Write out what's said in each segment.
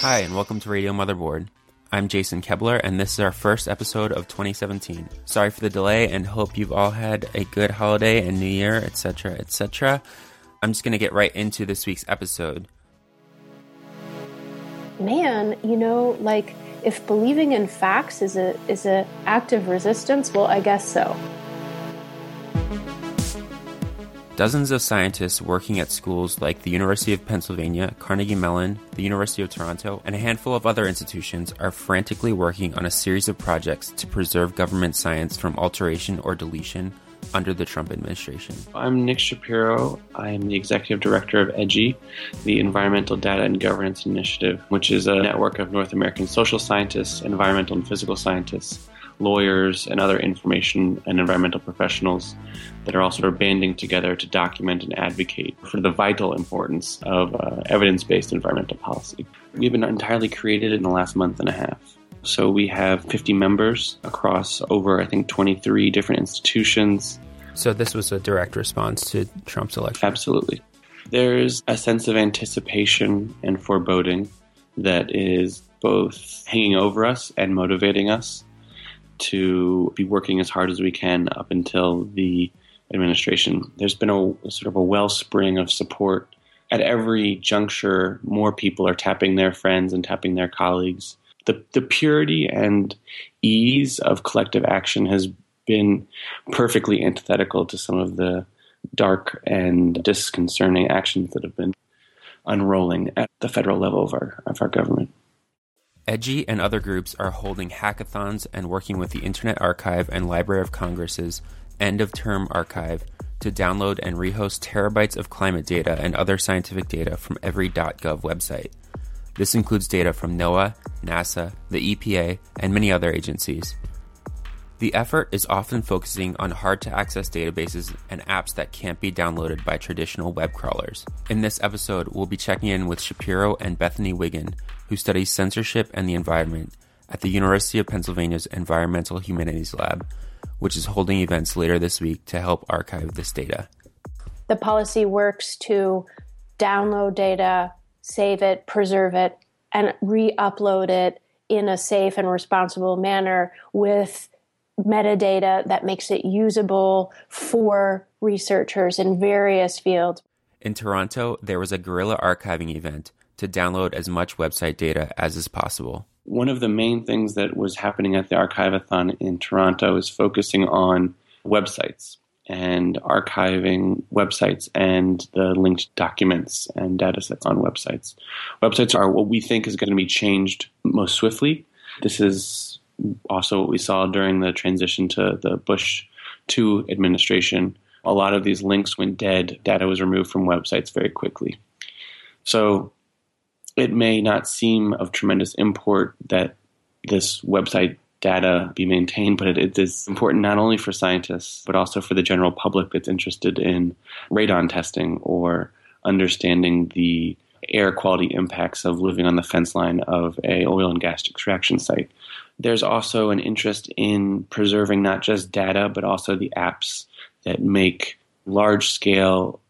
Hi, and welcome to Radio Motherboard. I'm Jason Koebler, and this is our first episode of 2017. Sorry for the delay, and hope you've all had a good holiday and New Year, etc., etc. I'm just going to get right into this week's episode. Man, you know, like if believing in facts is a is a act of resistance, well, I guess so. Dozens of scientists working at schools like the University of Pennsylvania, Carnegie Mellon, the University of Toronto, and a handful of other institutions are frantically working on a series of projects to preserve government science from alteration or deletion under the Trump administration. I'm Nick Shapiro. I am the executive director of EDGI, the Environmental Data and Governance Initiative, which is a network of North American social scientists, environmental and physical scientists lawyers and other information and environmental professionals that are all sort of banding together to document and advocate for the vital importance of uh, evidence based environmental policy. We've been entirely created in the last month and a half. So we have 50 members across over, I think, 23 different institutions. So this was a direct response to Trump's election? Absolutely. There's a sense of anticipation and foreboding that is both hanging over us and motivating us to be working as hard as we can up until the administration. There's been a sort of a wellspring of support at every juncture. More people are tapping their friends and tapping their colleagues. The the purity and ease of collective action has been perfectly antithetical to some of the dark and disconcerting actions that have been unrolling at the federal level of our of our government. EDGI and other groups are holding hackathons and working with the Internet Archive and Library of Congress's end of term archive to download and rehost terabytes of climate data and other scientific data from every .gov website. This includes data from NOAA, NASA, the EPA, and many other agencies. The effort is often focusing on hard to access databases and apps that can't be downloaded by traditional web crawlers. In this episode, we'll be checking in with Shapiro and Bethany Wiggin, who studies censorship and the environment at the University of Pennsylvania's Environmental Humanities Lab, which is holding events later this week to help archive this data. The policy works to download data, save it, preserve it, and re upload it in a safe and responsible manner with metadata that makes it usable for researchers in various fields. In Toronto, there was a guerrilla archiving event to download as much website data as is possible. One of the main things that was happening at the Archivathon in Toronto is focusing on websites and archiving websites and the linked documents and data sets on websites. Websites are what we think is going to be changed most swiftly. This is also what we saw during the transition to the Bush 2 administration. A lot of these links went dead. Data was removed from websites very quickly. So it may not seem of tremendous import that this website data be maintained, but it, it is important not only for scientists, but also for the general public that's interested in radon testing or understanding the air quality impacts of living on the fence line of a oil and gas extraction site. There's also an interest in preserving not just data, but also the apps that make large scale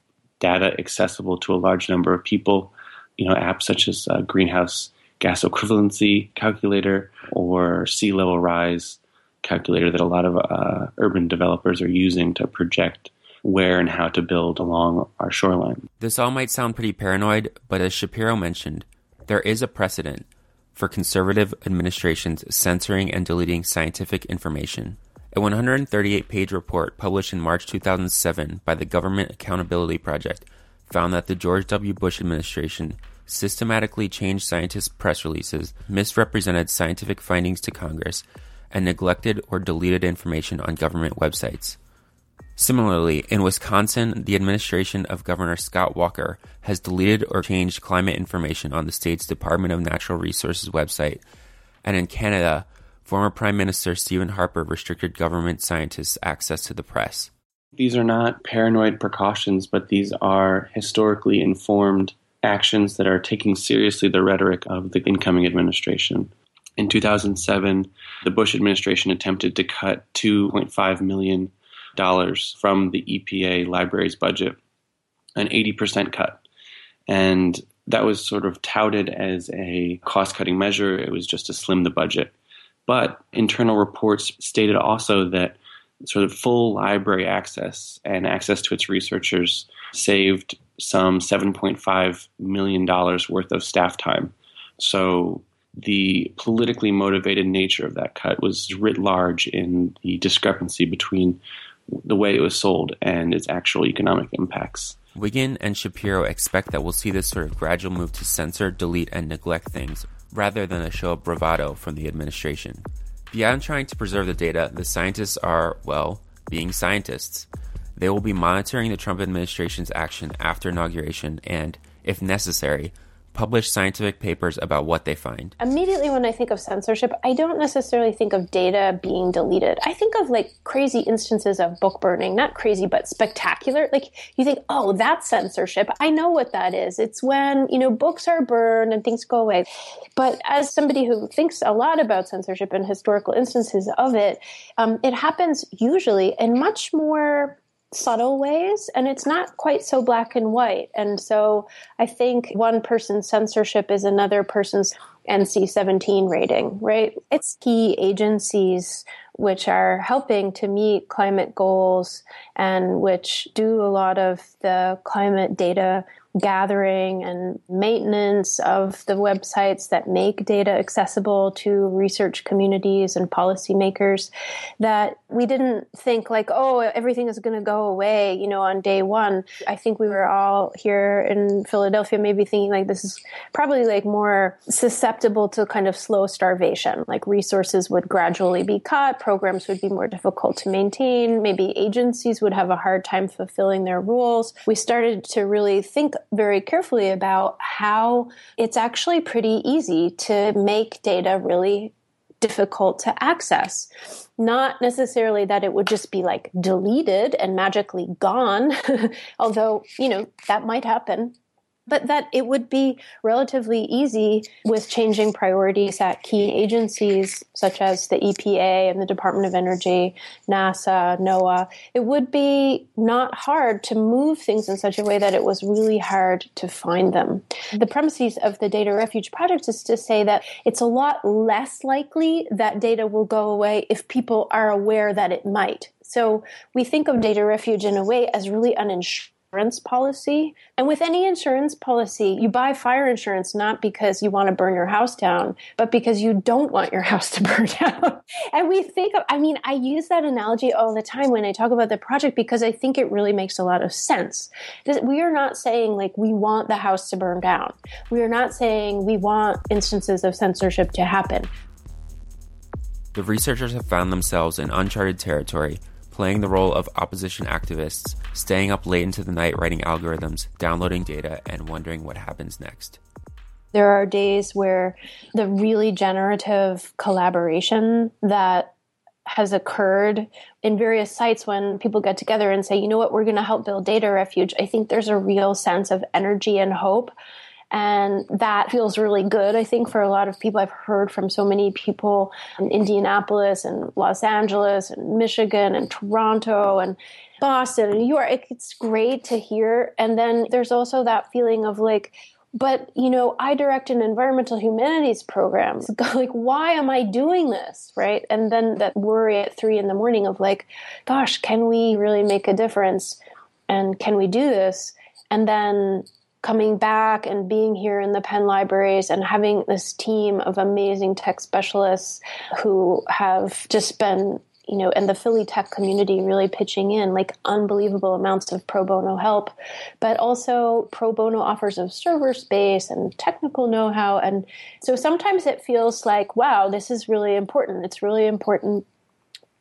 data accessible to a large number of people. You know, apps such as uh, greenhouse gas equivalency calculator or sea level rise calculator that a lot of uh, urban developers are using to project where and how to build along our shoreline. This all might sound pretty paranoid, but as Shapiro mentioned, there is a precedent for conservative administrations censoring and deleting scientific information. A 138 page report published in March 2007 by the Government Accountability Project found that the George W. Bush administration systematically changed scientists' press releases, misrepresented scientific findings to Congress, and neglected or deleted information on government websites. Similarly, in Wisconsin, the administration of Governor Scott Walker has deleted or changed climate information on the state's Department of Natural Resources website. And in Canada, former Prime Minister Stephen Harper restricted government scientists' access to the press. These are not paranoid precautions, but these are historically informed actions that are taking seriously the rhetoric of the incoming administration. In 2007, the Bush administration attempted to cut $2.5 million from the EPA library's budget, an 80% cut. And that was sort of touted as a cost cutting measure. It was just to slim the budget. But internal reports stated also that sort of full library access and access to its researchers saved some $7.5 million worth of staff time. So the politically motivated nature of that cut was writ large in the discrepancy between the way it was sold and its actual economic impacts. Wiggin and Shapiro expect that we'll see this sort of gradual move to censor, delete, and neglect things rather than a show of bravado from the administration. Beyond trying to preserve the data, the scientists are, well, being scientists. They will be monitoring the Trump administration's action after inauguration and, if necessary, publish scientific papers about what they find. Immediately, when I think of censorship, I don't necessarily think of data being deleted. I think of like crazy instances of book burning, not crazy, but spectacular. Like you think, oh, that's censorship. I know what that is. It's when, you know, books are burned and things go away. But as somebody who thinks a lot about censorship and historical instances of it, um, it happens usually in much more subtle ways and it's not quite so black and white. And so I think one person's censorship is another person's NC 17 rating, right? It's key agencies which are helping to meet climate goals and which do a lot of the climate data gathering and maintenance of the websites that make data accessible to research communities and policymakers that we didn't think like oh everything is going to go away you know on day one. I think we were all here in philadelphia maybe thinking like this is probably like more susceptible to kind of slow starvation. Like resources would gradually be cut programs would be more difficult to maintain maybe agencies would have a hard time fulfilling their roles we started to really think very carefully about how it's actually pretty easy to make data really difficult to access. Not necessarily that it would just be like deleted and magically gone, although, you know, that might happen but that it would be relatively easy with changing priorities at key agencies such as the EPA and the Department of Energy, NASA, NOAA. It would be not hard to move things in such a way that it was really hard to find them. The premises of the Data Refuge Project is to say that it's a lot less likely that data will go away if people are aware that it might. So we think of data refuge in a way as really uninsured insurance policy. And with any insurance policy, you buy fire insurance not because you want to burn your house down, but because you don't want your house to burn down. and we think of, I mean, I use that analogy all the time when I talk about the project because I think it really makes a lot of sense. We are not saying like we want the house to burn down. We are not saying we want instances of censorship to happen. The researchers have found themselves in uncharted territory playing the role of opposition activists, staying up late into the night writing algorithms, downloading data, and wondering what happens next. There are days where the really generative collaboration that has occurred in various sites when people get together and say, you know what, we're going to help build data refuge. I think there's a real sense of energy and hope and that feels really good, I think, for a lot of people. I've heard from so many people in Indianapolis and Los Angeles and Michigan and Toronto and Boston and New York. It's great to hear. And then there's also that feeling of like, but you know i direct an environmental humanities program like why am i doing this right and then that worry at three in the morning of like gosh can we really make a difference And can we do this? And then coming back and being here in the Penn libraries and having this team of amazing tech specialists who have just been you know, and the Philly tech community really pitching in like unbelievable amounts of pro bono help, but also pro bono offers of server space and technical know how. And so sometimes it feels like, wow, this is really important. It's really important,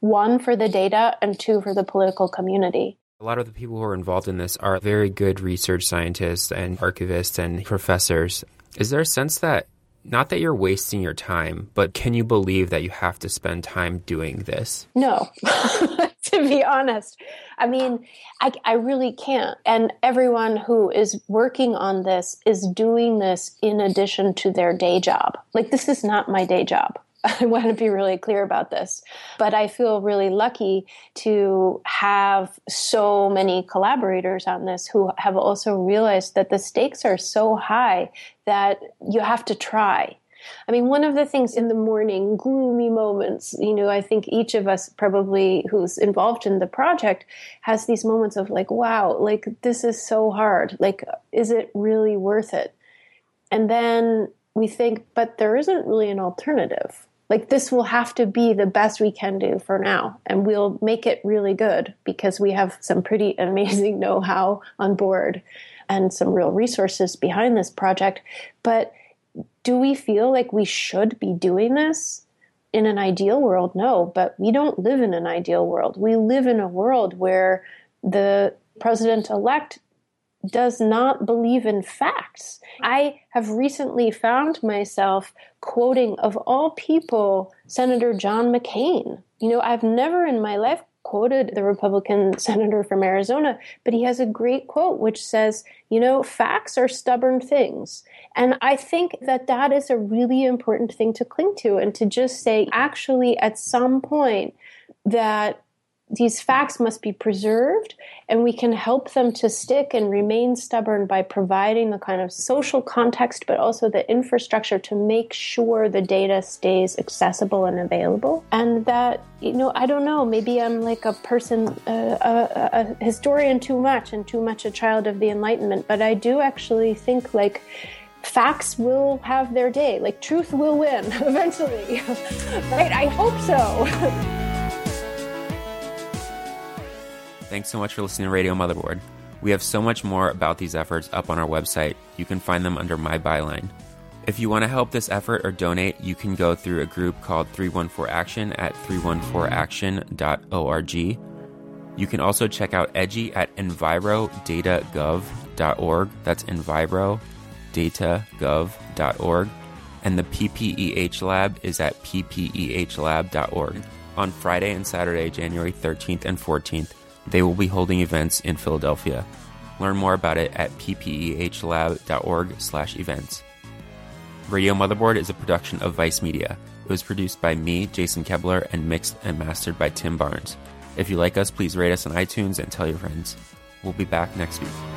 one, for the data, and two, for the political community. A lot of the people who are involved in this are very good research scientists and archivists and professors. Is there a sense that not that you're wasting your time, but can you believe that you have to spend time doing this? No, to be honest. I mean, I, I really can't. And everyone who is working on this is doing this in addition to their day job. Like, this is not my day job. I want to be really clear about this. But I feel really lucky to have so many collaborators on this who have also realized that the stakes are so high that you have to try. I mean, one of the things in the morning, gloomy moments, you know, I think each of us probably who's involved in the project has these moments of like, wow, like this is so hard. Like, is it really worth it? And then we think, but there isn't really an alternative like this will have to be the best we can do for now and we'll make it really good because we have some pretty amazing know-how on board and some real resources behind this project. But do we feel like we should be doing this in an ideal world? No but we don't live in an ideal world. We live in a world where the president elect does not believe in facts. I have recently found myself quoting, of all people, Senator John McCain. You know, I've never in my life quoted the Republican senator from Arizona, but he has a great quote which says, you know, facts are stubborn things. And I think that that is a really important thing to cling to and to just say, actually, at some point, that these facts must be preserved and we can help them to stick and remain stubborn by providing the kind of social context but also the infrastructure to make sure the data stays accessible and available. And that you know i don't know maybe i'm like a person uh, a, a historian too much and too much a child of the enlightenment but i do actually think like facts will have their day like truth will win eventually right? I hope so Thanks so much for listening to Radio Motherboard. We have so much more about these efforts up on our website. You can find them under my byline. If you want to help this effort or donate, you can go through a group called 314 Action at 314action.org. You can also check out EDGI at envirodatagov.org. That's envirodatagov.org. And the PPEH Lab is at ppehlab.org. On Friday and Saturday, January 13th and 14th, they will be holding events in Philadelphia. Learn more about it at ppehlab.org/events. Radio Motherboard is a production of Vice Media. It was produced by me, Jason Koebler, and mixed and mastered by Tim Barnes. If you like us, please rate us on iTunes and tell your friends. We'll be back next week.